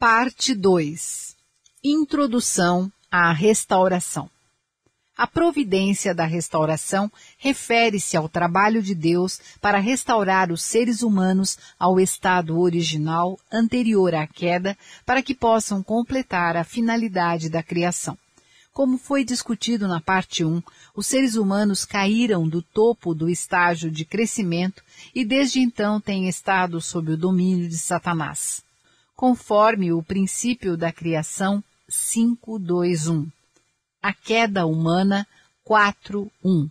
Parte 2 Introdução à restauração. A providência da restauração refere-se ao trabalho de Deus para restaurar os seres humanos ao estado original anterior à queda, para que possam completar a finalidade da criação. Como foi discutido na parte 1, os seres humanos caíram do topo do estágio de crescimento e desde então têm estado sob o domínio de Satanás conforme o princípio da criação 5.2.1. A queda humana 4.1.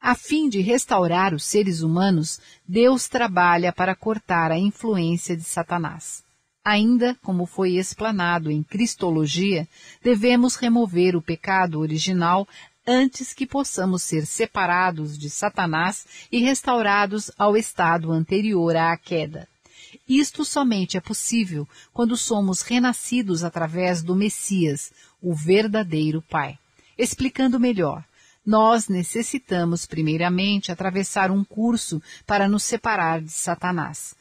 A fim de restaurar os seres humanos, Deus trabalha para cortar a influência de Satanás. Ainda, como foi explanado em Cristologia, devemos remover o pecado original antes que possamos ser separados de Satanás e restaurados ao estado anterior à queda. Isto somente é possível quando somos renascidos através do Messias, o verdadeiro Pai. Explicando melhor, nós necessitamos primeiramente atravessar um curso para nos separar de Satanás.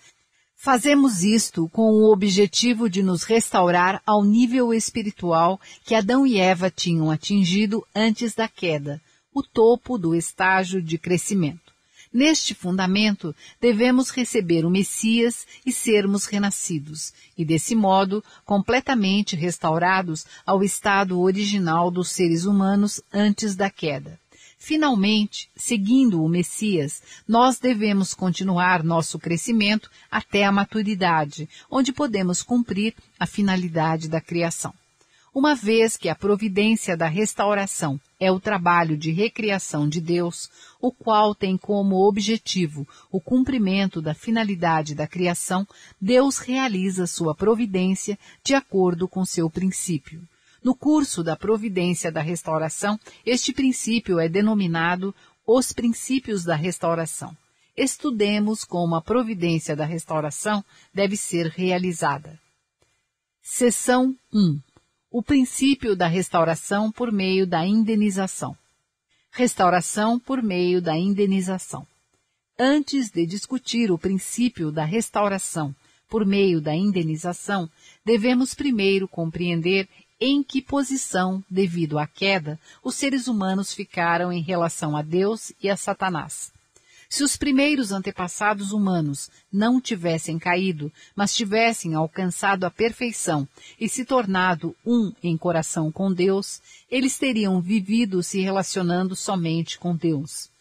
Fazemos isto com o objetivo de nos restaurar ao nível espiritual que Adão e Eva tinham atingido antes da queda, o topo do estágio de crescimento. Neste fundamento, devemos receber o Messias e sermos renascidos, e desse modo, completamente restaurados ao estado original dos seres humanos antes da queda. Finalmente, seguindo o Messias, nós devemos continuar nosso crescimento até a maturidade, onde podemos cumprir a finalidade da criação. Uma vez que a providência da restauração é o trabalho de recriação de Deus, o qual tem como objetivo o cumprimento da finalidade da criação, Deus realiza sua providência de acordo com seu princípio. No curso da providência da restauração, este princípio é denominado os princípios da restauração. Estudemos como a providência da restauração deve ser realizada. Seção 1 o princípio da restauração por meio da indenização. Restauração por meio da indenização. Antes de discutir o princípio da restauração por meio da indenização, devemos primeiro compreender em que posição, devido à queda, os seres humanos ficaram em relação a Deus e a Satanás. Se os primeiros antepassados humanos não tivessem caído, mas tivessem alcançado a perfeição e se tornado um em coração com Deus, eles teriam vivido se relacionando somente com Deus.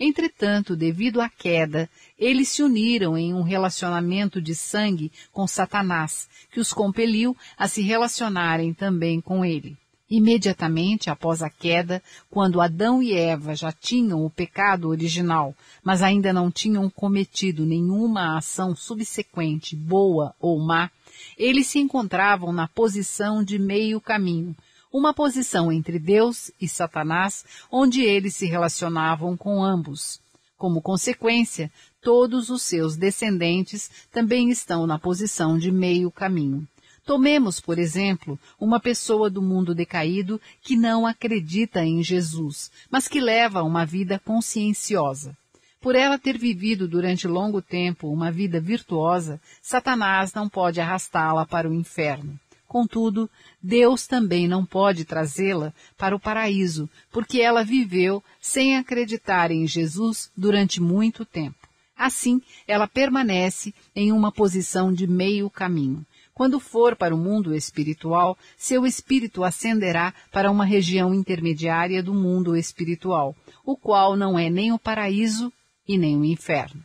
Entretanto, devido à queda, eles se uniram em um relacionamento de sangue com Satanás, que os compeliu a se relacionarem também com ele. Imediatamente após a queda, quando Adão e Eva já tinham o pecado original, mas ainda não tinham cometido nenhuma ação subsequente, boa ou má, eles se encontravam na posição de meio caminho, uma posição entre Deus e Satanás, onde eles se relacionavam com ambos. Como consequência, todos os seus descendentes também estão na posição de meio caminho. Tomemos, por exemplo, uma pessoa do mundo decaído que não acredita em Jesus, mas que leva uma vida conscienciosa. Por ela ter vivido durante longo tempo uma vida virtuosa, Satanás não pode arrastá-la para o inferno. Contudo, Deus também não pode trazê-la para o paraíso, porque ela viveu sem acreditar em Jesus durante muito tempo. Assim, ela permanece em uma posição de meio caminho. Quando for para o mundo espiritual, seu espírito ascenderá para uma região intermediária do mundo espiritual, o qual não é nem o paraíso e nem o inferno.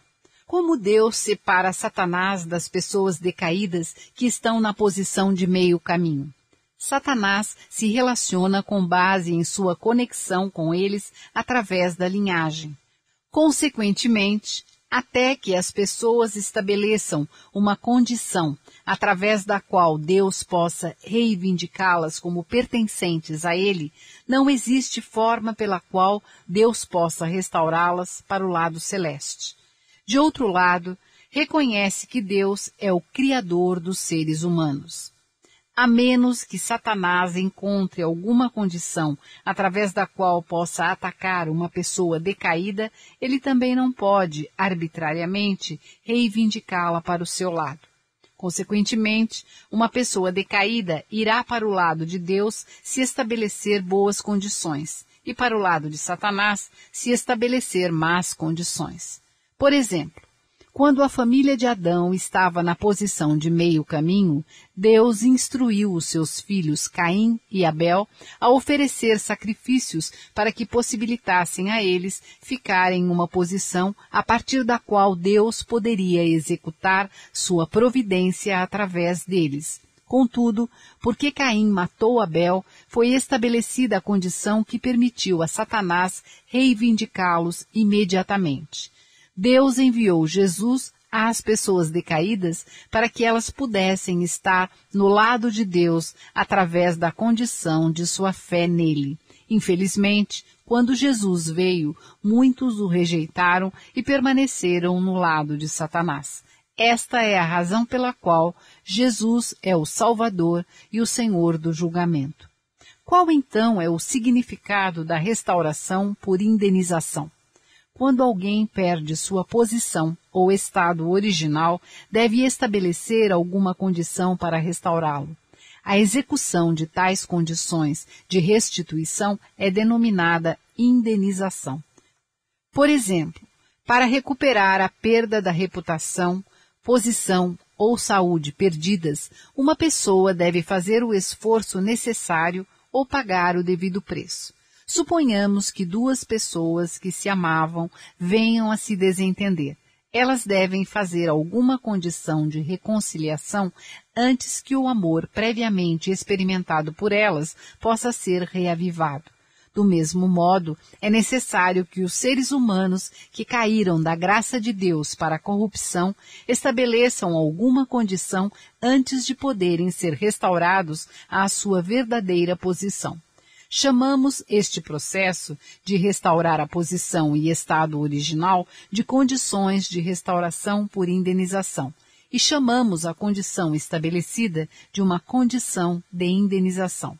Como Deus separa Satanás das pessoas decaídas que estão na posição de meio caminho? Satanás se relaciona com base em sua conexão com eles através da linhagem. Consequentemente, até que as pessoas estabeleçam uma condição através da qual Deus possa reivindicá-las como pertencentes a Ele, não existe forma pela qual Deus possa restaurá-las para o lado celeste. De outro lado, reconhece que Deus é o Criador dos seres humanos a menos que Satanás encontre alguma condição através da qual possa atacar uma pessoa decaída, ele também não pode, arbitrariamente, reivindicá-la para o seu lado. Consequentemente, uma pessoa decaída irá para o lado de Deus se estabelecer boas condições e para o lado de Satanás se estabelecer más condições. Por exemplo, quando a família de Adão estava na posição de meio caminho, Deus instruiu os seus filhos Caim e Abel a oferecer sacrifícios para que possibilitassem a eles ficarem em uma posição a partir da qual Deus poderia executar sua providência através deles. Contudo, porque Caim matou Abel, foi estabelecida a condição que permitiu a Satanás reivindicá-los imediatamente. Deus enviou Jesus às pessoas decaídas para que elas pudessem estar no lado de Deus através da condição de sua fé nele. Infelizmente, quando Jesus veio, muitos o rejeitaram e permaneceram no lado de Satanás. Esta é a razão pela qual Jesus é o Salvador e o Senhor do julgamento. Qual então é o significado da restauração por indenização? Quando alguém perde sua posição ou estado original, deve estabelecer alguma condição para restaurá-lo. A execução de tais condições de restituição é denominada indenização. Por exemplo, para recuperar a perda da reputação, posição ou saúde perdidas, uma pessoa deve fazer o esforço necessário ou pagar o devido preço. Suponhamos que duas pessoas que se amavam venham a se desentender. Elas devem fazer alguma condição de reconciliação antes que o amor previamente experimentado por elas possa ser reavivado. Do mesmo modo, é necessário que os seres humanos que caíram da graça de Deus para a corrupção estabeleçam alguma condição antes de poderem ser restaurados à sua verdadeira posição. Chamamos este processo de restaurar a posição e estado original de condições de restauração por indenização e chamamos a condição estabelecida de uma condição de indenização.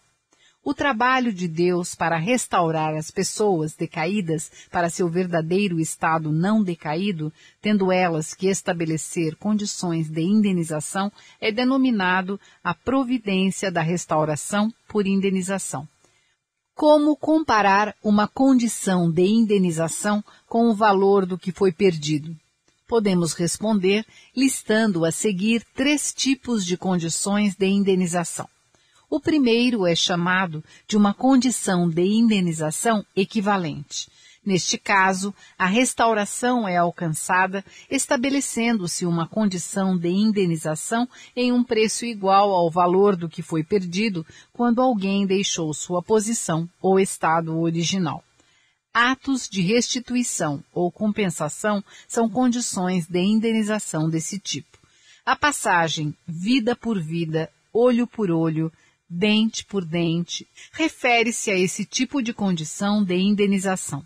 O trabalho de Deus para restaurar as pessoas decaídas para seu verdadeiro estado não decaído, tendo elas que estabelecer condições de indenização, é denominado a providência da restauração por indenização. Como comparar uma condição de indenização com o valor do que foi perdido? Podemos responder listando a seguir três tipos de condições de indenização. O primeiro é chamado de uma condição de indenização equivalente. Neste caso, a restauração é alcançada estabelecendo-se uma condição de indenização em um preço igual ao valor do que foi perdido quando alguém deixou sua posição ou estado original. Atos de restituição ou compensação são condições de indenização desse tipo. A passagem vida por vida, olho por olho, dente por dente, refere-se a esse tipo de condição de indenização.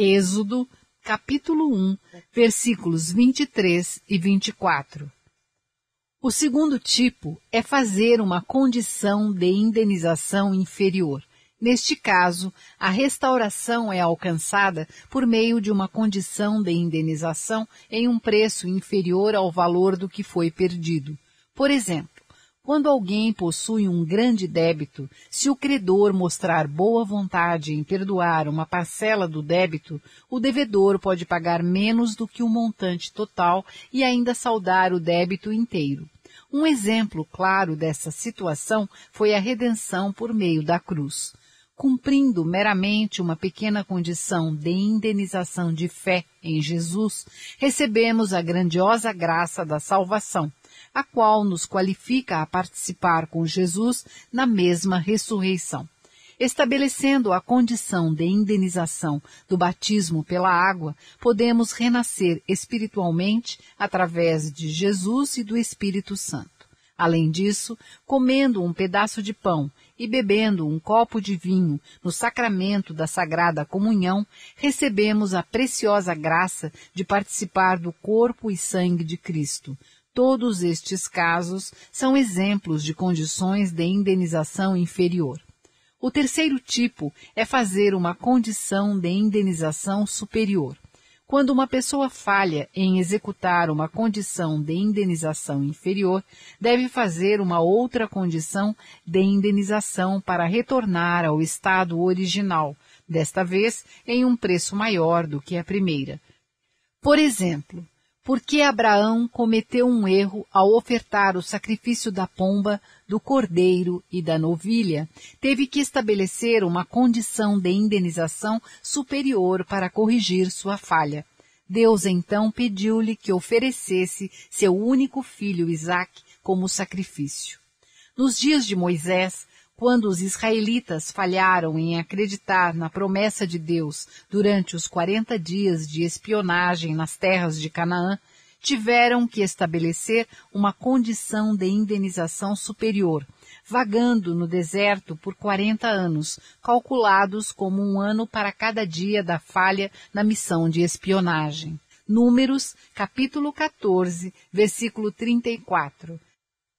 Êxodo, capítulo 1, versículos 23 e 24. O segundo tipo é fazer uma condição de indenização inferior. Neste caso, a restauração é alcançada por meio de uma condição de indenização em um preço inferior ao valor do que foi perdido. Por exemplo, quando alguém possui um grande débito, se o credor mostrar boa vontade em perdoar uma parcela do débito, o devedor pode pagar menos do que o montante total e ainda saldar o débito inteiro. Um exemplo claro dessa situação foi a redenção por meio da cruz. Cumprindo meramente uma pequena condição de indenização de fé em Jesus, recebemos a grandiosa graça da salvação a qual nos qualifica a participar com Jesus na mesma ressurreição. Estabelecendo a condição de indenização do batismo pela água, podemos renascer espiritualmente através de Jesus e do Espírito Santo. Além disso, comendo um pedaço de pão e bebendo um copo de vinho no sacramento da Sagrada Comunhão, recebemos a preciosa graça de participar do corpo e sangue de Cristo, Todos estes casos são exemplos de condições de indenização inferior. O terceiro tipo é fazer uma condição de indenização superior. Quando uma pessoa falha em executar uma condição de indenização inferior, deve fazer uma outra condição de indenização para retornar ao estado original, desta vez em um preço maior do que a primeira. Por exemplo, porque Abraão cometeu um erro ao ofertar o sacrifício da pomba, do cordeiro e da novilha, teve que estabelecer uma condição de indenização superior para corrigir sua falha. Deus então pediu-lhe que oferecesse seu único filho Isaque como sacrifício. Nos dias de Moisés, quando os israelitas falharam em acreditar na promessa de Deus durante os 40 dias de espionagem nas terras de Canaã, tiveram que estabelecer uma condição de indenização superior, vagando no deserto por 40 anos, calculados como um ano para cada dia da falha na missão de espionagem. Números, capítulo 14, versículo 34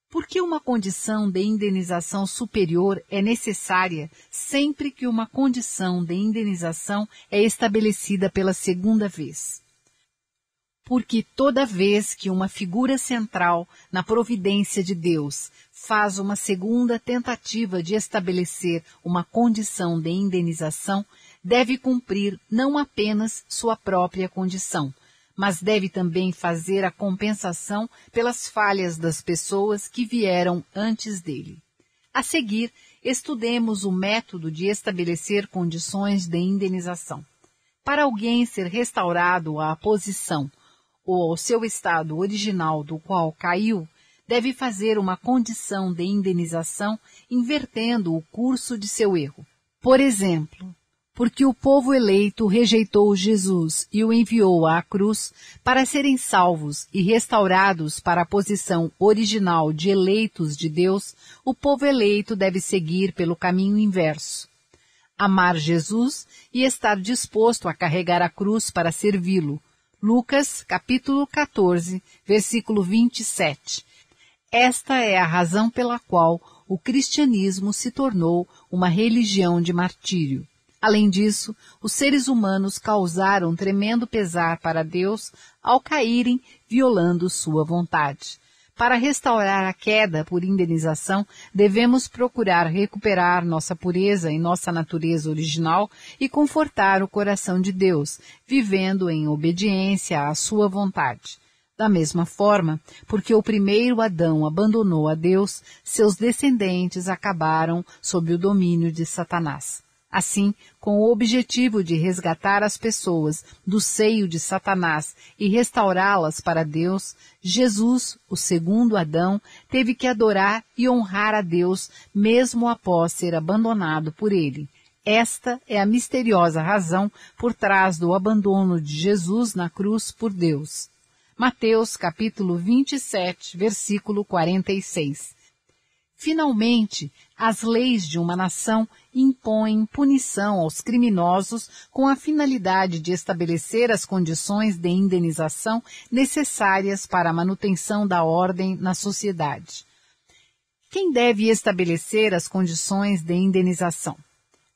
porque uma condição de indenização superior é necessária sempre que uma condição de indenização é estabelecida pela segunda vez. Porque toda vez que uma figura central na providência de Deus faz uma segunda tentativa de estabelecer uma condição de indenização, deve cumprir não apenas sua própria condição, mas deve também fazer a compensação pelas falhas das pessoas que vieram antes dele. A seguir, estudemos o método de estabelecer condições de indenização. Para alguém ser restaurado à posição ou ao seu estado original do qual caiu, deve fazer uma condição de indenização invertendo o curso de seu erro. Por exemplo, porque o povo eleito rejeitou Jesus e o enviou à cruz para serem salvos e restaurados para a posição original de eleitos de Deus, o povo eleito deve seguir pelo caminho inverso. Amar Jesus e estar disposto a carregar a cruz para servi-lo. Lucas, capítulo 14, versículo 27. Esta é a razão pela qual o cristianismo se tornou uma religião de martírio. Além disso, os seres humanos causaram tremendo pesar para Deus ao caírem violando sua vontade. Para restaurar a queda por indenização, devemos procurar recuperar nossa pureza e nossa natureza original e confortar o coração de Deus, vivendo em obediência à sua vontade. Da mesma forma, porque o primeiro Adão abandonou a Deus, seus descendentes acabaram sob o domínio de Satanás. Assim, com o objetivo de resgatar as pessoas do seio de Satanás e restaurá-las para Deus, Jesus, o segundo Adão, teve que adorar e honrar a Deus mesmo após ser abandonado por ele. Esta é a misteriosa razão por trás do abandono de Jesus na cruz por Deus. Mateus capítulo 27, versículo 46. Finalmente, as leis de uma nação impõem punição aos criminosos com a finalidade de estabelecer as condições de indenização necessárias para a manutenção da ordem na sociedade. Quem deve estabelecer as condições de indenização?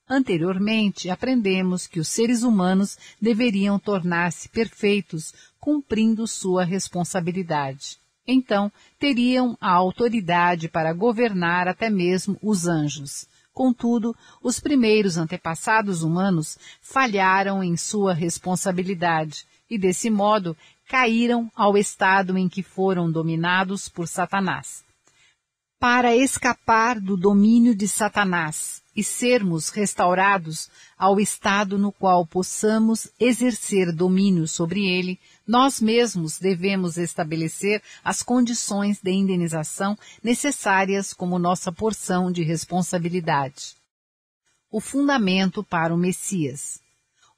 Anteriormente, aprendemos que os seres humanos deveriam tornar-se perfeitos cumprindo sua responsabilidade então teriam a autoridade para governar até mesmo os anjos. Contudo, os primeiros antepassados humanos falharam em sua responsabilidade e, desse modo, caíram ao estado em que foram dominados por Satanás. Para escapar do domínio de Satanás e sermos restaurados ao estado no qual possamos exercer domínio sobre ele, nós mesmos devemos estabelecer as condições de indenização necessárias como nossa porção de responsabilidade. O fundamento para o Messias.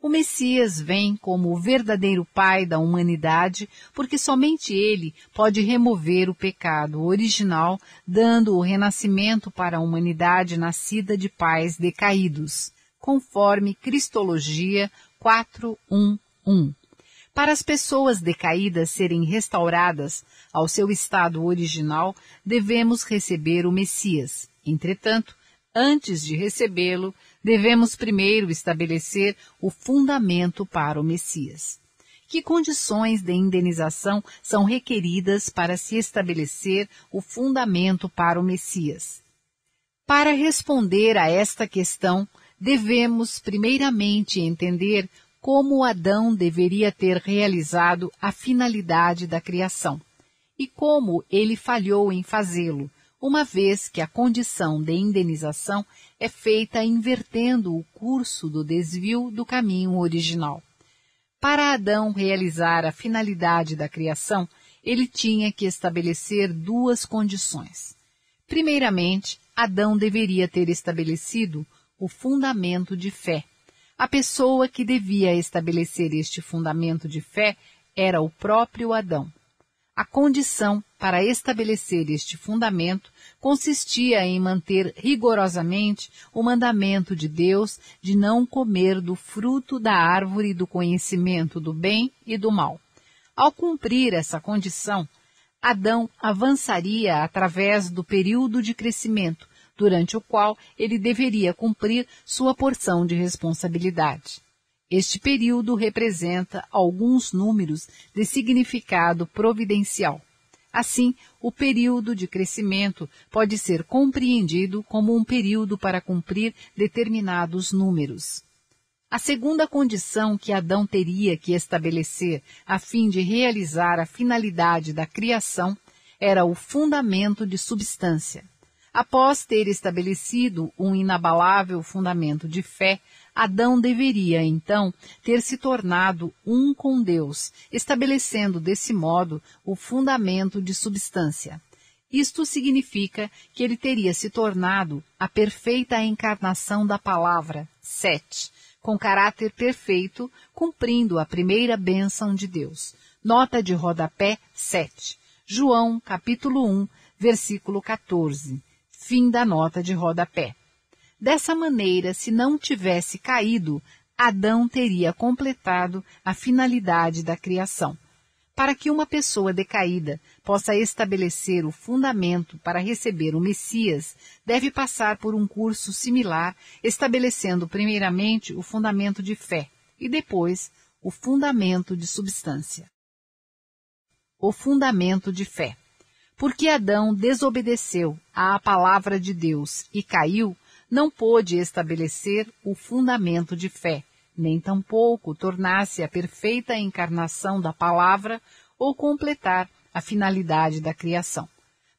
O Messias vem como o verdadeiro Pai da humanidade, porque somente ele pode remover o pecado original, dando o renascimento para a humanidade nascida de pais decaídos, conforme Cristologia 4.1.1. Para as pessoas decaídas serem restauradas ao seu estado original, devemos receber o Messias. Entretanto, antes de recebê-lo, devemos primeiro estabelecer o fundamento para o Messias. que condições de indenização são requeridas para se estabelecer o fundamento para o Messias? Para responder a esta questão, devemos primeiramente entender como Adão deveria ter realizado a finalidade da criação e como ele falhou em fazê-lo, uma vez que a condição de indenização é feita invertendo o curso do desvio do caminho original. Para Adão realizar a finalidade da criação, ele tinha que estabelecer duas condições. Primeiramente, Adão deveria ter estabelecido o fundamento de fé. A pessoa que devia estabelecer este fundamento de fé era o próprio Adão. A condição para estabelecer este fundamento consistia em manter rigorosamente o mandamento de Deus de não comer do fruto da árvore do conhecimento do bem e do mal. Ao cumprir essa condição, Adão avançaria através do período de crescimento, durante o qual ele deveria cumprir sua porção de responsabilidade. Este período representa alguns números de significado providencial. Assim, o período de crescimento pode ser compreendido como um período para cumprir determinados números. A segunda condição que Adão teria que estabelecer a fim de realizar a finalidade da criação era o fundamento de substância. Após ter estabelecido um inabalável fundamento de fé, Adão deveria, então, ter se tornado um com Deus, estabelecendo desse modo o fundamento de substância. Isto significa que ele teria se tornado a perfeita encarnação da palavra, Sete, com caráter perfeito, cumprindo a primeira bênção de Deus. Nota de rodapé 7. João, capítulo 1, versículo 14. Fim da nota de rodapé. Dessa maneira, se não tivesse caído, Adão teria completado a finalidade da criação. Para que uma pessoa decaída possa estabelecer o fundamento para receber o Messias, deve passar por um curso similar, estabelecendo primeiramente o fundamento de fé e depois o fundamento de substância. O fundamento de fé. Porque Adão desobedeceu à palavra de Deus e caiu, não pôde estabelecer o fundamento de fé, nem tampouco tornar-se a perfeita encarnação da palavra ou completar a finalidade da criação.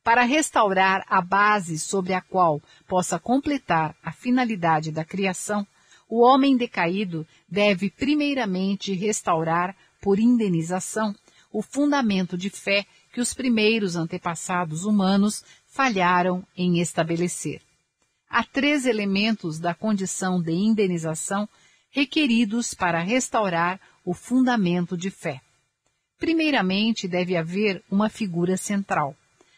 Para restaurar a base sobre a qual possa completar a finalidade da criação, o homem decaído deve primeiramente restaurar, por indenização, o fundamento de fé que os primeiros antepassados humanos falharam em estabelecer há três elementos da condição de indenização requeridos para restaurar o fundamento de fé. Primeiramente, deve haver uma figura central.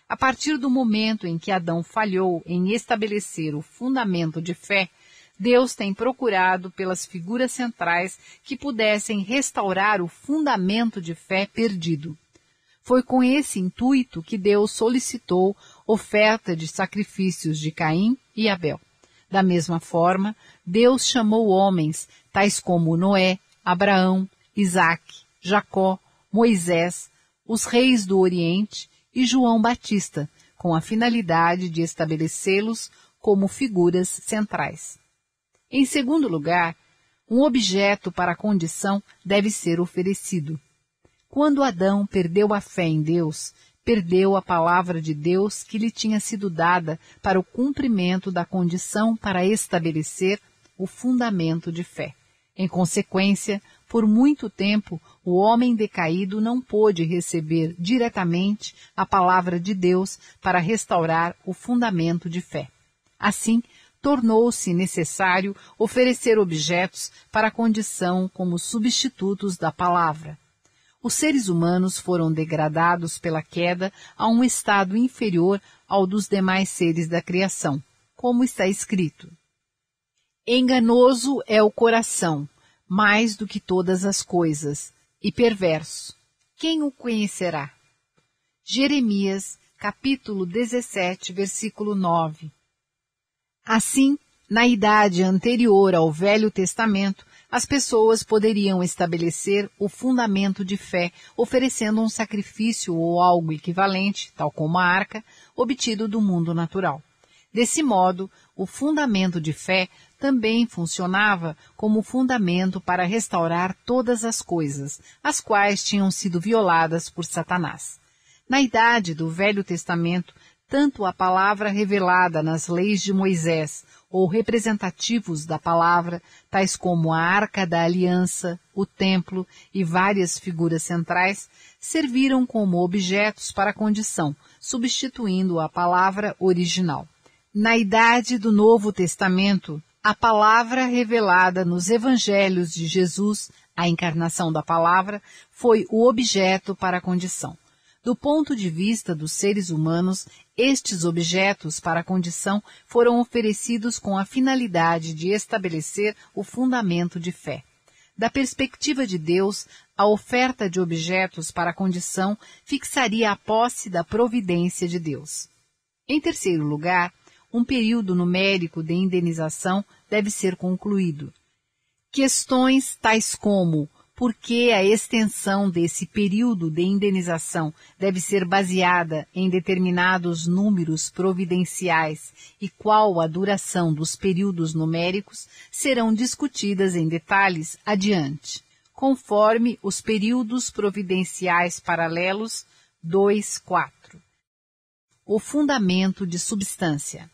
A partir do momento em que Adão falhou em estabelecer o fundamento de fé, Deus tem procurado pelas figuras centrais que pudessem restaurar o fundamento de fé perdido. Foi com esse intuito que Deus solicitou oferta de sacrifícios de Caim e Abel. Da mesma forma, Deus chamou homens, tais como Noé, Abraão, Isaque, Jacó, Moisés, os reis do Oriente e João Batista, com a finalidade de estabelecê-los como figuras centrais. Em segundo lugar, um objeto para a condição deve ser oferecido. Quando Adão perdeu a fé em Deus, perdeu a palavra de Deus que lhe tinha sido dada para o cumprimento da condição para estabelecer o fundamento de fé. Em consequência, por muito tempo, o homem decaído não pôde receber diretamente a palavra de Deus para restaurar o fundamento de fé. Assim, tornou-se necessário oferecer objetos para a condição como substitutos da palavra os seres humanos foram degradados pela queda a um estado inferior ao dos demais seres da criação, como está escrito. Enganoso é o coração, mais do que todas as coisas, e perverso. Quem o conhecerá? Jeremias, capítulo 17, versículo 9. Assim, na idade anterior ao Velho Testamento, as pessoas poderiam estabelecer o fundamento de fé oferecendo um sacrifício ou algo equivalente, tal como a arca, obtido do mundo natural. Desse modo, o fundamento de fé também funcionava como fundamento para restaurar todas as coisas, as quais tinham sido violadas por Satanás. Na idade do Velho Testamento, tanto a palavra revelada nas leis de Moisés ou representativos da palavra, tais como a Arca da Aliança, o Templo e várias figuras centrais, serviram como objetos para a condição, substituindo a palavra original. Na idade do Novo Testamento, a palavra revelada nos evangelhos de Jesus, a encarnação da palavra, foi o objeto para a condição. Do ponto de vista dos seres humanos, estes objetos para a condição foram oferecidos com a finalidade de estabelecer o fundamento de fé. Da perspectiva de Deus, a oferta de objetos para a condição fixaria a posse da providência de Deus. Em terceiro lugar, um período numérico de indenização deve ser concluído. Questões tais como por que a extensão desse período de indenização deve ser baseada em determinados números providenciais e qual a duração dos períodos numéricos serão discutidas em detalhes adiante, conforme os períodos providenciais paralelos 2, 4. O fundamento de substância.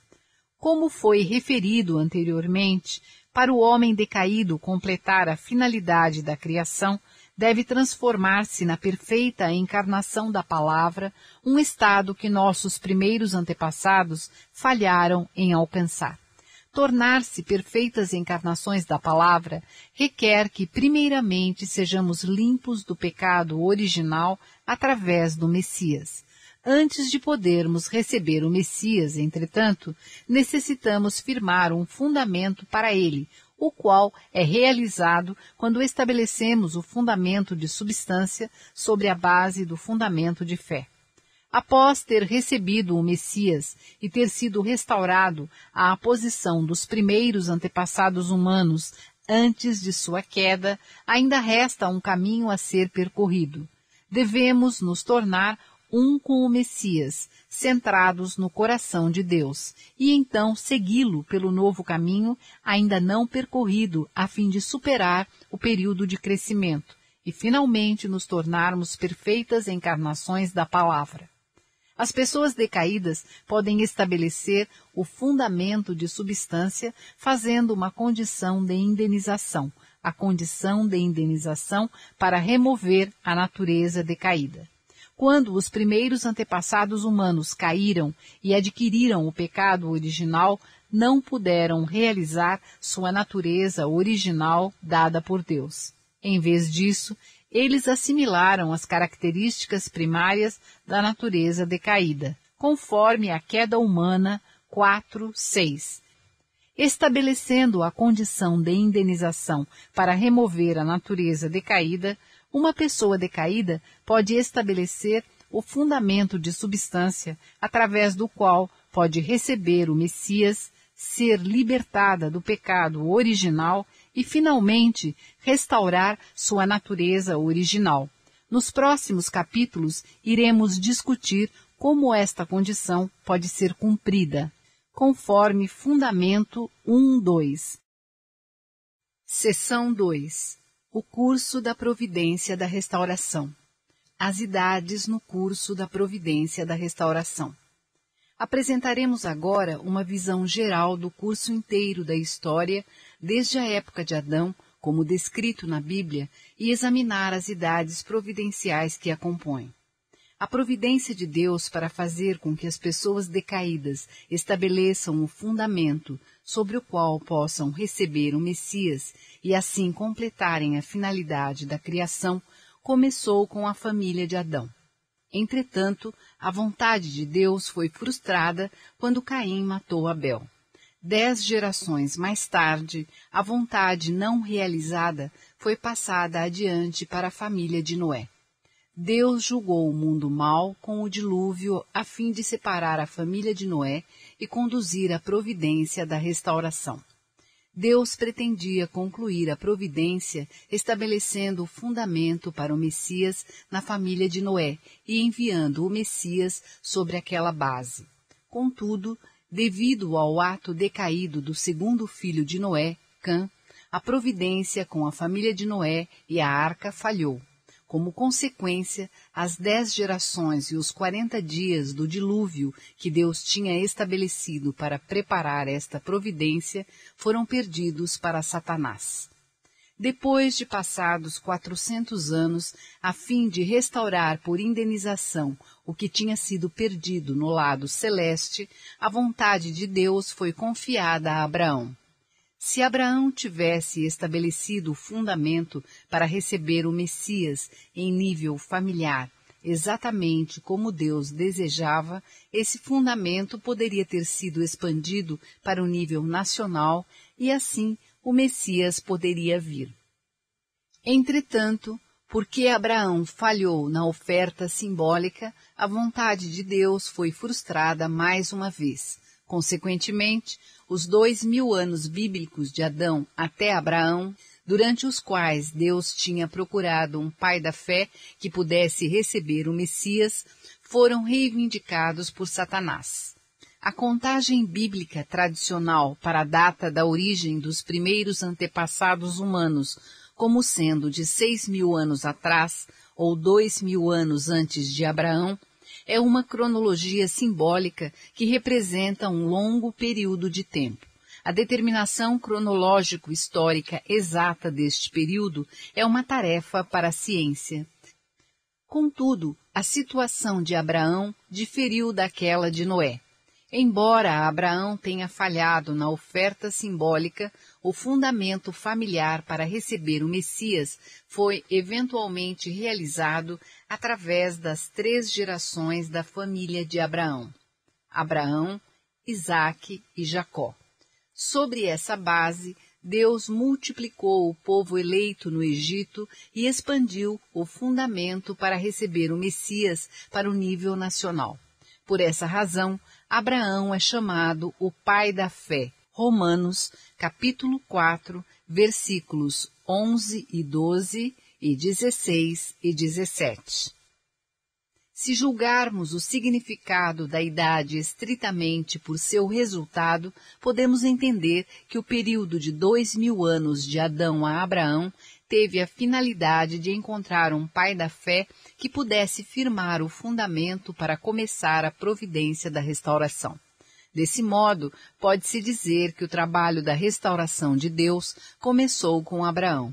Como foi referido anteriormente, para o homem decaído completar a finalidade da criação, deve transformar-se na perfeita encarnação da palavra, um estado que nossos primeiros antepassados falharam em alcançar. Tornar-se perfeitas encarnações da palavra requer que, primeiramente, sejamos limpos do pecado original através do Messias. Antes de podermos receber o Messias, entretanto, necessitamos firmar um fundamento para ele, o qual é realizado quando estabelecemos o fundamento de substância sobre a base do fundamento de fé. Após ter recebido o Messias e ter sido restaurado à posição dos primeiros antepassados humanos antes de sua queda, ainda resta um caminho a ser percorrido. Devemos nos tornar um com o Messias, centrados no coração de Deus, e então segui-lo pelo novo caminho ainda não percorrido, a fim de superar o período de crescimento e finalmente nos tornarmos perfeitas encarnações da palavra. As pessoas decaídas podem estabelecer o fundamento de substância fazendo uma condição de indenização, a condição de indenização para remover a natureza decaída. Quando os primeiros antepassados humanos caíram e adquiriram o pecado original, não puderam realizar sua natureza original dada por Deus. Em vez disso, eles assimilaram as características primárias da natureza decaída, conforme a queda humana 4, 6. Estabelecendo a condição de indenização para remover a natureza decaída, uma pessoa decaída pode estabelecer o fundamento de substância através do qual pode receber o Messias, ser libertada do pecado original e, finalmente, restaurar sua natureza original. Nos próximos capítulos, iremos discutir como esta condição pode ser cumprida, conforme Fundamento 1.2. Seção 2 o curso da Providência da Restauração. As idades no curso da Providência da Restauração. Apresentaremos agora uma visão geral do curso inteiro da história, desde a época de Adão, como descrito na Bíblia, e examinar as idades providenciais que a compõem. A providência de Deus para fazer com que as pessoas decaídas estabeleçam o fundamento sobre o qual possam receber o Messias e assim completarem a finalidade da criação, começou com a família de Adão. Entretanto, a vontade de Deus foi frustrada quando Caim matou Abel. Dez gerações mais tarde, a vontade não realizada foi passada adiante para a família de Noé. Deus julgou o mundo mal com o dilúvio a fim de separar a família de Noé e conduzir a providência da restauração. Deus pretendia concluir a providência estabelecendo o fundamento para o Messias na família de Noé e enviando o Messias sobre aquela base. Contudo, devido ao ato decaído do segundo filho de Noé, Cã, a providência com a família de Noé e a arca falhou. Como consequência, as dez gerações e os quarenta dias do dilúvio que Deus tinha estabelecido para preparar esta providência foram perdidos para Satanás. Depois de passados quatrocentos anos, a fim de restaurar por indenização o que tinha sido perdido no lado celeste, a vontade de Deus foi confiada a Abraão. Se Abraão tivesse estabelecido o fundamento para receber o Messias em nível familiar, exatamente como Deus desejava, esse fundamento poderia ter sido expandido para o nível nacional e assim o Messias poderia vir. Entretanto, porque Abraão falhou na oferta simbólica, a vontade de Deus foi frustrada mais uma vez. Consequentemente, os dois mil anos bíblicos de Adão até Abraão, durante os quais Deus tinha procurado um pai da fé que pudesse receber o Messias, foram reivindicados por Satanás. A contagem bíblica tradicional para a data da origem dos primeiros antepassados humanos, como sendo de seis mil anos atrás ou dois mil anos antes de Abraão, é uma cronologia simbólica que representa um longo período de tempo. A determinação cronológico-histórica exata deste período é uma tarefa para a ciência. Contudo, a situação de Abraão diferiu daquela de Noé. Embora Abraão tenha falhado na oferta simbólica, o fundamento familiar para receber o Messias foi eventualmente realizado através das três gerações da família de Abraão: Abraão, Isaque e Jacó. Sobre essa base, Deus multiplicou o povo eleito no Egito e expandiu o fundamento para receber o Messias para o nível nacional. Por essa razão, Abraão é chamado o pai da fé. Romanos, capítulo 4, versículos 11 e 12 e 16 e 17. Se julgarmos o significado da idade estritamente por seu resultado, podemos entender que o período de dois mil anos de Adão a Abraão teve a finalidade de encontrar um pai da fé que pudesse firmar o fundamento para começar a providência da restauração. Desse modo, pode-se dizer que o trabalho da restauração de Deus começou com Abraão.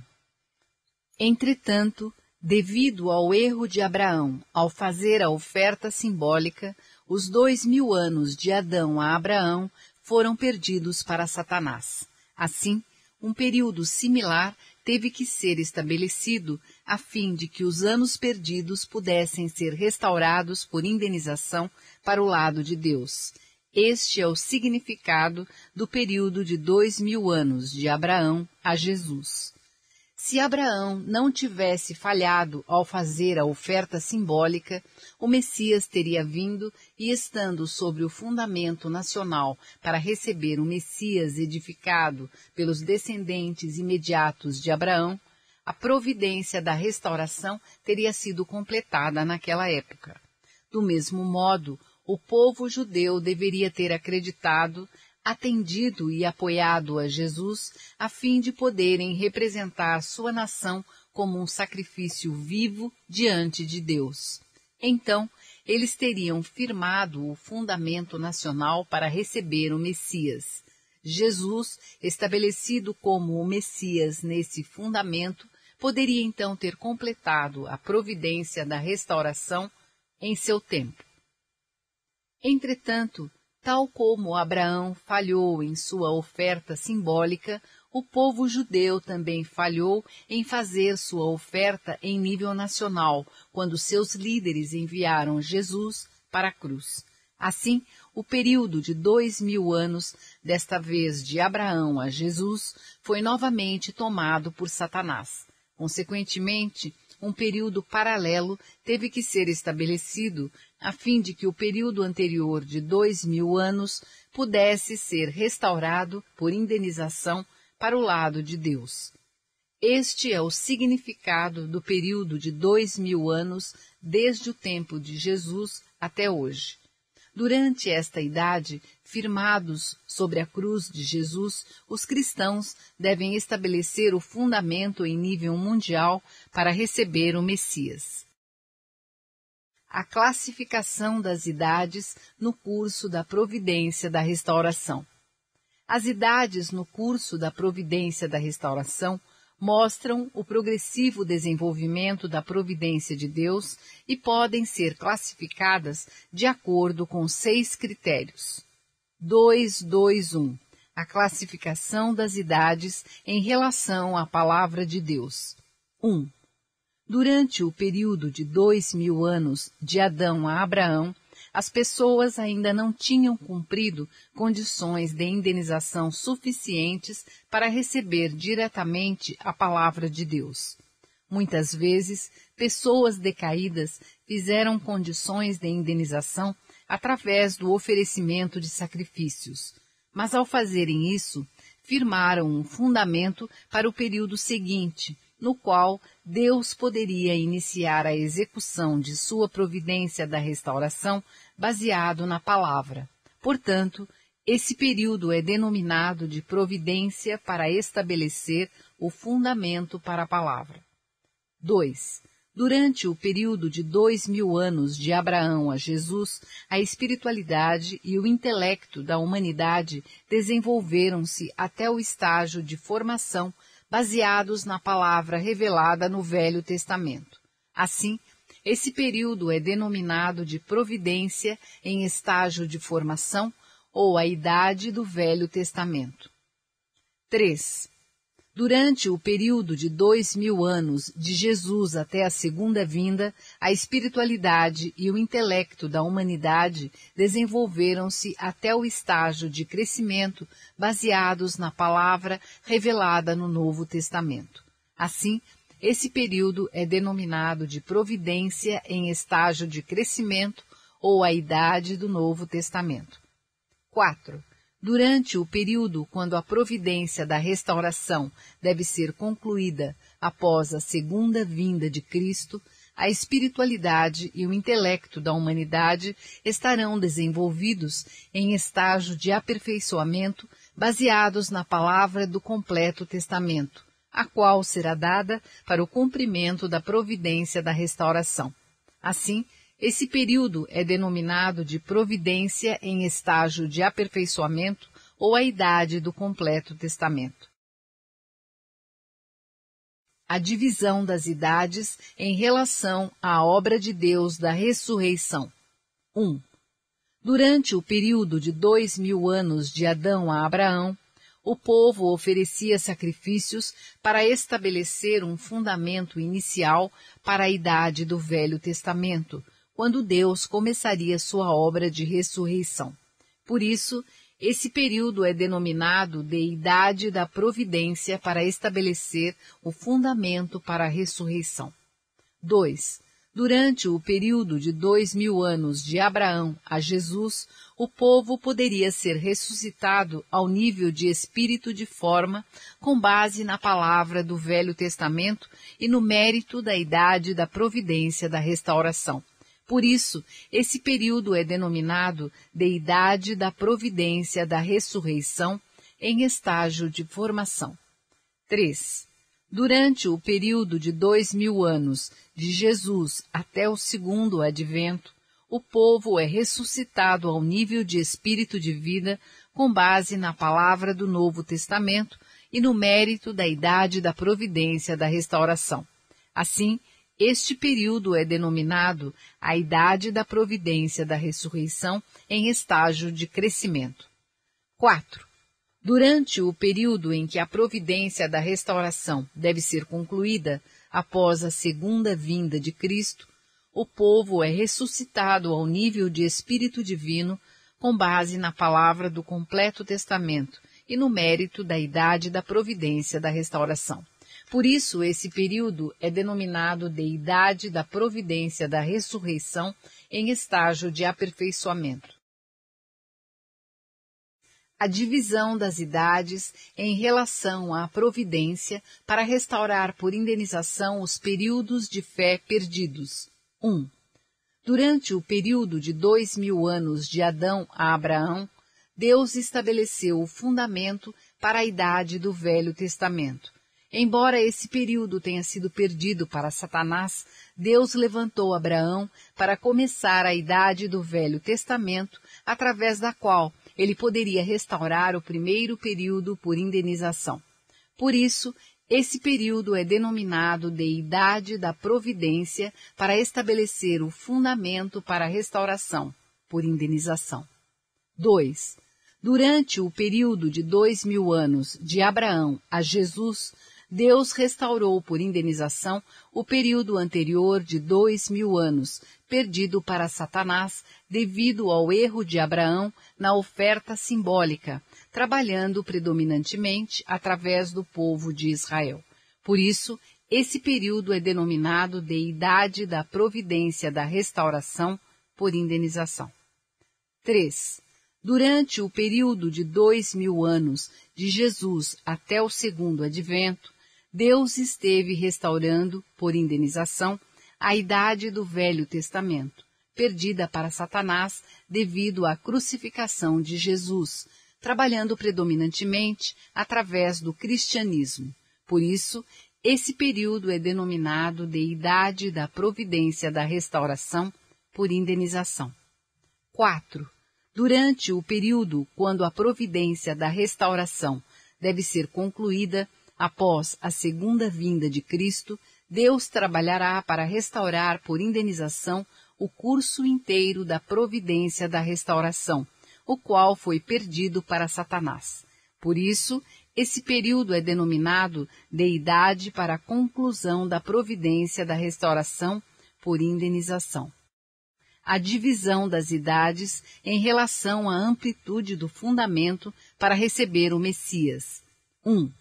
Entretanto, devido ao erro de Abraão ao fazer a oferta simbólica, os dois mil anos de Adão a Abraão foram perdidos para Satanás. Assim, um período similar teve que ser estabelecido a fim de que os anos perdidos pudessem ser restaurados por indenização para o lado de Deus. Este é o significado do período de dois mil anos de Abraão a Jesus. Se Abraão não tivesse falhado ao fazer a oferta simbólica, o Messias teria vindo e, estando sobre o fundamento nacional para receber o Messias edificado pelos descendentes imediatos de Abraão, a providência da restauração teria sido completada naquela época. Do mesmo modo, o povo judeu deveria ter acreditado atendido e apoiado a Jesus a fim de poderem representar sua nação como um sacrifício vivo diante de Deus. Então, eles teriam firmado o fundamento nacional para receber o Messias. Jesus, estabelecido como o Messias nesse fundamento, poderia então ter completado a providência da restauração em seu tempo. Entretanto, Tal como Abraão falhou em sua oferta simbólica, o povo judeu também falhou em fazer sua oferta em nível nacional, quando seus líderes enviaram Jesus para a cruz. Assim, o período de dois mil anos, desta vez de Abraão a Jesus, foi novamente tomado por Satanás. Consequentemente, um período paralelo teve que ser estabelecido a fim de que o período anterior de dois mil anos pudesse ser restaurado por indenização para o lado de Deus. Este é o significado do período de dois mil anos desde o tempo de Jesus até hoje. Durante esta idade, firmados sobre a cruz de Jesus, os cristãos devem estabelecer o fundamento em nível mundial para receber o Messias. A classificação das idades no curso da providência da restauração. As idades no curso da providência da restauração mostram o progressivo desenvolvimento da providência de Deus e podem ser classificadas de acordo com seis critérios. 221. A classificação das idades em relação à palavra de Deus. 1. Durante o período de dois mil anos de Adão a Abraão, as pessoas ainda não tinham cumprido condições de indenização suficientes para receber diretamente a palavra de Deus. Muitas vezes, pessoas decaídas fizeram condições de indenização através do oferecimento de sacrifícios, mas ao fazerem isso, firmaram um fundamento para o período seguinte, no qual Deus poderia iniciar a execução de sua providência da restauração baseado na palavra. Portanto, esse período é denominado de providência para estabelecer o fundamento para a palavra. 2. Durante o período de dois mil anos de Abraão a Jesus, a espiritualidade e o intelecto da humanidade desenvolveram-se até o estágio de formação baseados na palavra revelada no Velho Testamento. Assim, esse período é denominado de providência em estágio de formação ou a idade do Velho Testamento. 3. Durante o período de dois mil anos de Jesus até a segunda vinda, a espiritualidade e o intelecto da humanidade desenvolveram-se até o estágio de crescimento baseados na palavra revelada no Novo Testamento. Assim, esse período é denominado de providência em estágio de crescimento ou a idade do Novo Testamento. 4. Durante o período quando a providência da restauração deve ser concluída após a segunda vinda de Cristo, a espiritualidade e o intelecto da humanidade estarão desenvolvidos em estágio de aperfeiçoamento baseados na palavra do completo testamento, a qual será dada para o cumprimento da providência da restauração. Assim, esse período é denominado de providência em estágio de aperfeiçoamento ou a idade do completo testamento. A divisão das idades em relação à obra de Deus da ressurreição. 1. Durante o período de dois mil anos de Adão a Abraão, o povo oferecia sacrifícios para estabelecer um fundamento inicial para a idade do Velho Testamento, quando Deus começaria sua obra de ressurreição. Por isso, esse período é denominado de Idade da Providência para estabelecer o fundamento para a ressurreição. 2. Durante o período de dois mil anos de Abraão a Jesus, o povo poderia ser ressuscitado ao nível de espírito de forma, com base na palavra do Velho Testamento e no mérito da idade da providência da restauração. Por isso, esse período é denominado de idade da providência da ressurreição em estágio de formação. 3. Durante o período de dois mil anos, de Jesus até o segundo advento, o povo é ressuscitado ao nível de espírito de vida com base na palavra do Novo Testamento e no mérito da idade da providência da restauração. Assim, este período é denominado a idade da providência da ressurreição em estágio de crescimento. 4. Durante o período em que a providência da restauração deve ser concluída após a segunda vinda de Cristo, o povo é ressuscitado ao nível de Espírito Divino com base na palavra do completo testamento e no mérito da idade da providência da restauração. Por isso, esse período é denominado de idade da providência da ressurreição em estágio de aperfeiçoamento. a divisão das idades em relação à providência para restaurar por indenização os períodos de fé perdidos. 1. Um, durante o período de dois mil anos de Adão a Abraão, Deus estabeleceu o fundamento para a idade do Velho Testamento. Embora esse período tenha sido perdido para Satanás, Deus levantou Abraão para começar a idade do Velho Testamento, através da qual ele poderia restaurar o primeiro período por indenização. Por isso, esse período é denominado de Idade da Providência para estabelecer o fundamento para a restauração, por indenização. 2. Durante o período de dois mil anos de Abraão a Jesus, Deus restaurou por indenização o período anterior de dois mil anos, perdido para Satanás devido ao erro de Abraão na oferta simbólica, trabalhando predominantemente através do povo de Israel. Por isso, esse período é denominado de Idade da Providência da Restauração por indenização. 3. Durante o período de dois mil anos, de Jesus até o segundo advento, Deus esteve restaurando, por indenização, a idade do Velho Testamento, perdida para Satanás devido à crucificação de Jesus, trabalhando predominantemente através do cristianismo. Por isso, esse período é denominado de Idade da Providência da Restauração por indenização. 4. Durante o período quando a providência da restauração deve ser concluída, Após a segunda vinda de Cristo, Deus trabalhará para restaurar por indenização o curso inteiro da providência da restauração, o qual foi perdido para Satanás. Por isso, esse período é denominado de idade para a conclusão da providência da restauração por indenização. A divisão das idades em relação à amplitude do fundamento para receber o Messias. 1. Um,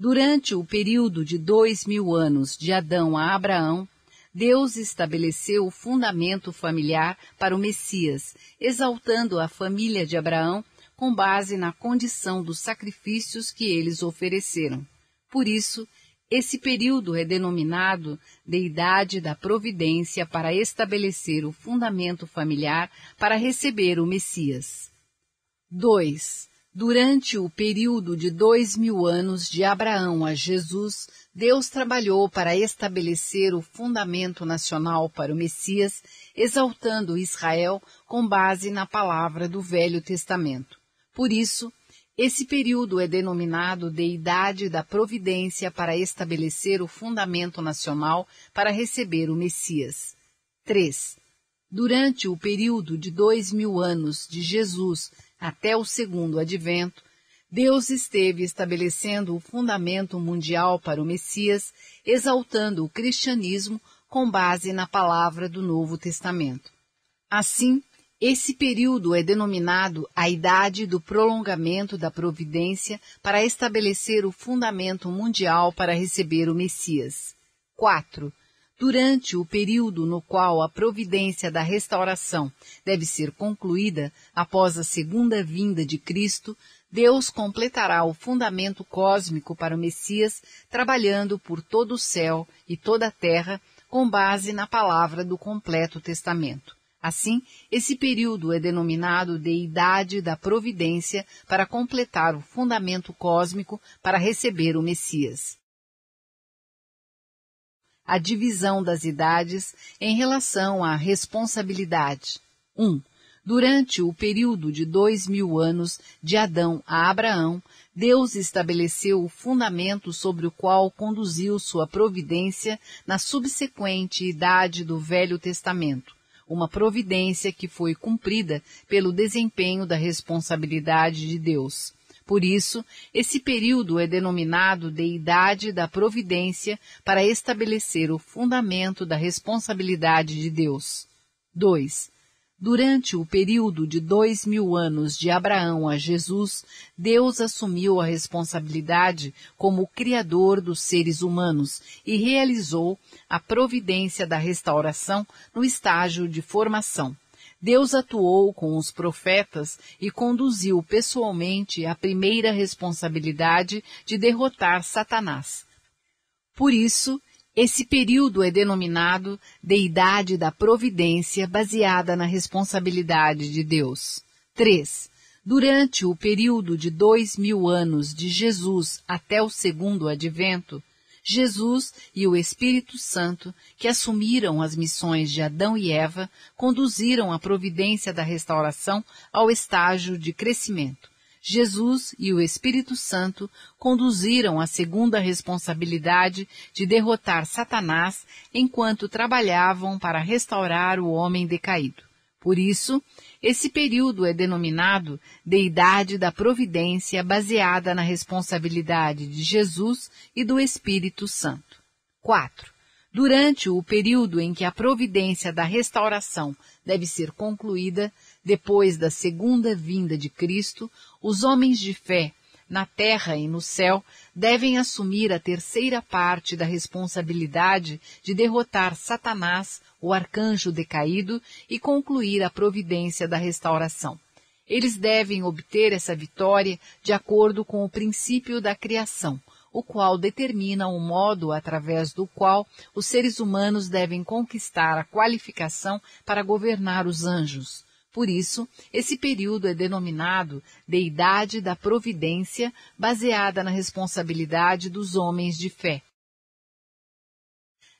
Durante o período de dois mil anos de Adão a Abraão, Deus estabeleceu o fundamento familiar para o Messias, exaltando a família de Abraão com base na condição dos sacrifícios que eles ofereceram. Por isso, esse período é denominado de Idade da Providência para estabelecer o fundamento familiar para receber o Messias. 2. Durante o período de dois mil anos de Abraão a Jesus, Deus trabalhou para estabelecer o fundamento nacional para o Messias, exaltando Israel com base na palavra do Velho Testamento. Por isso, esse período é denominado de Idade da Providência para estabelecer o fundamento nacional para receber o Messias. 3. Durante o período de dois mil anos de Jesus até o segundo advento, Deus esteve estabelecendo o fundamento mundial para o Messias, exaltando o cristianismo com base na palavra do Novo Testamento. Assim, esse período é denominado a idade do prolongamento da providência para estabelecer o fundamento mundial para receber o Messias. 4. Durante o período no qual a providência da restauração deve ser concluída após a segunda vinda de Cristo, Deus completará o fundamento cósmico para o Messias, trabalhando por todo o céu e toda a terra com base na palavra do completo testamento. Assim, esse período é denominado de Idade da Providência para completar o fundamento cósmico para receber o Messias a divisão das idades em relação à responsabilidade. 1. Um, durante o período de dois mil anos de Adão a Abraão, Deus estabeleceu o fundamento sobre o qual conduziu sua providência na subsequente idade do Velho Testamento, uma providência que foi cumprida pelo desempenho da responsabilidade de Deus. Por isso, esse período é denominado de Idade da Providência para estabelecer o fundamento da responsabilidade de Deus. 2. Durante o período de dois mil anos de Abraão a Jesus, Deus assumiu a responsabilidade como Criador dos seres humanos e realizou a providência da restauração no estágio de formação. Deus atuou com os profetas e conduziu pessoalmente a primeira responsabilidade de derrotar Satanás. Por isso, esse período é denominado de Idade da Providência, baseada na responsabilidade de Deus. 3. Durante o período de dois mil anos de Jesus até o segundo advento, Jesus e o Espírito Santo, que assumiram as missões de Adão e Eva, conduziram a providência da restauração ao estágio de crescimento. Jesus e o Espírito Santo conduziram a segunda responsabilidade de derrotar Satanás enquanto trabalhavam para restaurar o homem decaído. Por isso, esse período é denominado de Idade da Providência baseada na responsabilidade de Jesus e do Espírito Santo. 4. Durante o período em que a providência da restauração deve ser concluída, depois da segunda vinda de Cristo, os homens de fé na terra e no céu, devem assumir a terceira parte da responsabilidade de derrotar Satanás, o arcanjo decaído, e concluir a providência da restauração. Eles devem obter essa vitória de acordo com o princípio da criação, o qual determina o modo através do qual os seres humanos devem conquistar a qualificação para governar os anjos, por isso, esse período é denominado de Idade da Providência, baseada na responsabilidade dos homens de fé.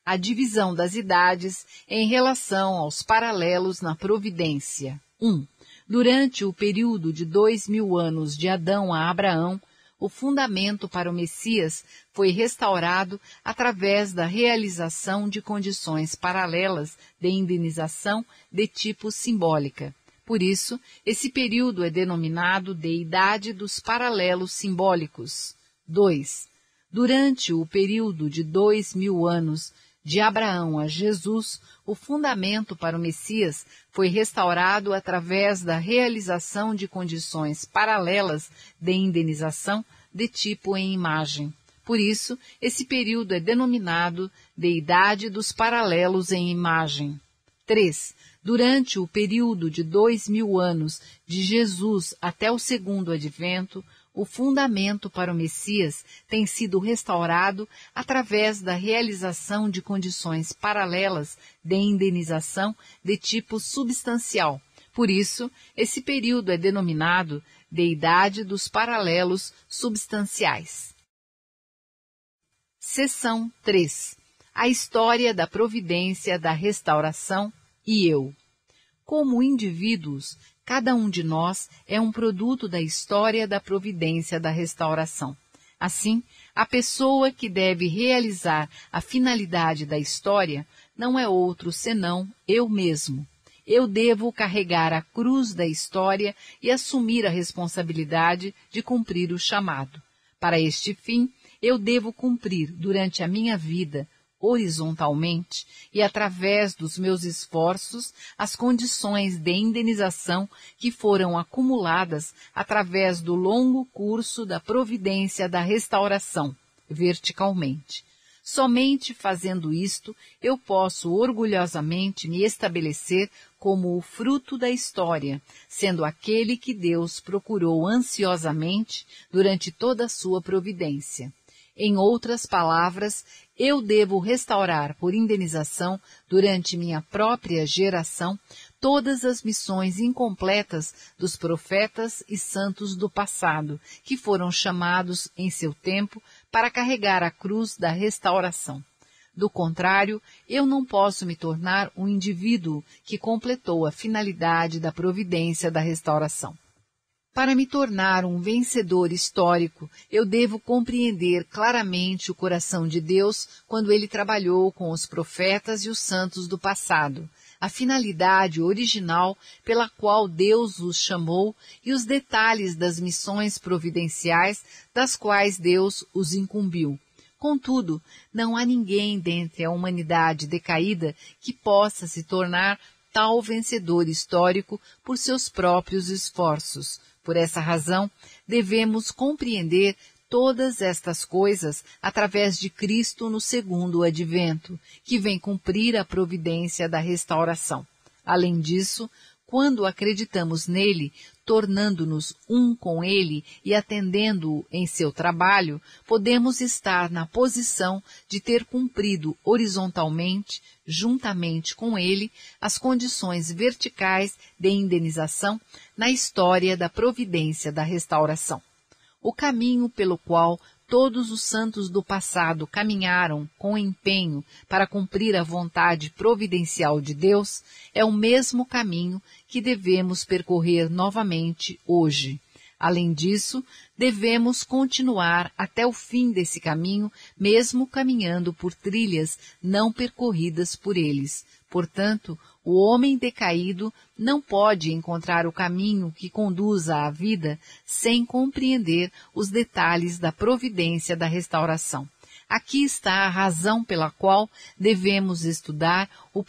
A divisão das idades em relação aos paralelos na providência. 1. Um, durante o período de dois mil anos de Adão a Abraão, o fundamento para o Messias foi restaurado através da realização de condições paralelas de indenização de tipo simbólica. Por isso, esse período é denominado de Idade dos Paralelos Simbólicos. 2. Durante o período de dois mil anos, de Abraão a Jesus, o fundamento para o Messias foi restaurado através da realização de condições paralelas de indenização de tipo em imagem. Por isso, esse período é denominado de Idade dos Paralelos em Imagem. 3. Durante o período de dois mil anos de Jesus até o segundo advento, o fundamento para o Messias tem sido restaurado através da realização de condições paralelas de indenização de tipo substancial. Por isso, esse período é denominado de Idade dos Paralelos Substanciais. Seção 3. A história da providência da restauração e eu. Como indivíduos, cada um de nós é um produto da história da providência da restauração. Assim, a pessoa que deve realizar a finalidade da história não é outro senão eu mesmo. Eu devo carregar a cruz da história e assumir a responsabilidade de cumprir o chamado. Para este fim, eu devo cumprir durante a minha vida horizontalmente e através dos meus esforços as condições de indenização que foram acumuladas através do longo curso da providência da restauração, verticalmente. Somente fazendo isto eu posso orgulhosamente me estabelecer como o fruto da história, sendo aquele que Deus procurou ansiosamente durante toda a sua providência. Em outras palavras, eu devo restaurar por indenização, durante minha própria geração, todas as missões incompletas dos profetas e santos do passado, que foram chamados em seu tempo para carregar a cruz da restauração. Do contrário, eu não posso me tornar um indivíduo que completou a finalidade da providência da restauração. Para me tornar um vencedor histórico, eu devo compreender claramente o coração de Deus quando ele trabalhou com os profetas e os santos do passado, a finalidade original pela qual Deus os chamou e os detalhes das missões providenciais das quais Deus os incumbiu. Contudo, não há ninguém dentre a humanidade decaída que possa se tornar tal vencedor histórico por seus próprios esforços. Por essa razão, devemos compreender todas estas coisas através de Cristo no segundo advento, que vem cumprir a providência da restauração. Além disso, quando acreditamos nele, tornando-nos um com ele e atendendo-o em seu trabalho, podemos estar na posição de ter cumprido horizontalmente, juntamente com ele, as condições verticais de indenização na história da providência da restauração. O caminho pelo qual todos os santos do passado caminharam com empenho para cumprir a vontade providencial de Deus, é o mesmo caminho que devemos percorrer novamente hoje. Além disso, devemos continuar até o fim desse caminho, mesmo caminhando por trilhas não percorridas por eles. Portanto, o homem decaído não pode encontrar o caminho que conduza à vida sem compreender os detalhes da providência da restauração. Aqui está a razão pela qual devemos estudar o